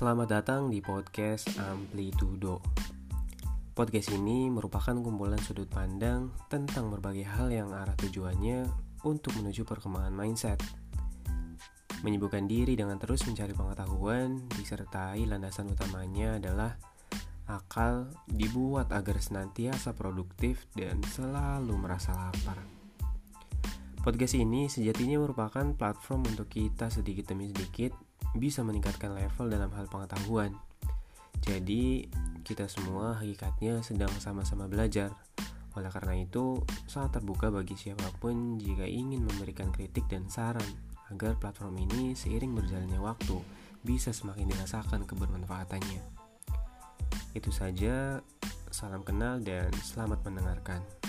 Selamat datang di podcast Amplitudo. Podcast ini merupakan kumpulan sudut pandang tentang berbagai hal yang arah tujuannya untuk menuju perkembangan mindset. Menyibukkan diri dengan terus mencari pengetahuan disertai landasan utamanya adalah akal dibuat agar senantiasa produktif dan selalu merasa lapar. Podcast ini sejatinya merupakan platform untuk kita sedikit demi sedikit bisa meningkatkan level dalam hal pengetahuan. Jadi, kita semua hakikatnya sedang sama-sama belajar. Oleh karena itu, sangat terbuka bagi siapa pun jika ingin memberikan kritik dan saran agar platform ini seiring berjalannya waktu bisa semakin dirasakan kebermanfaatannya. Itu saja, salam kenal dan selamat mendengarkan.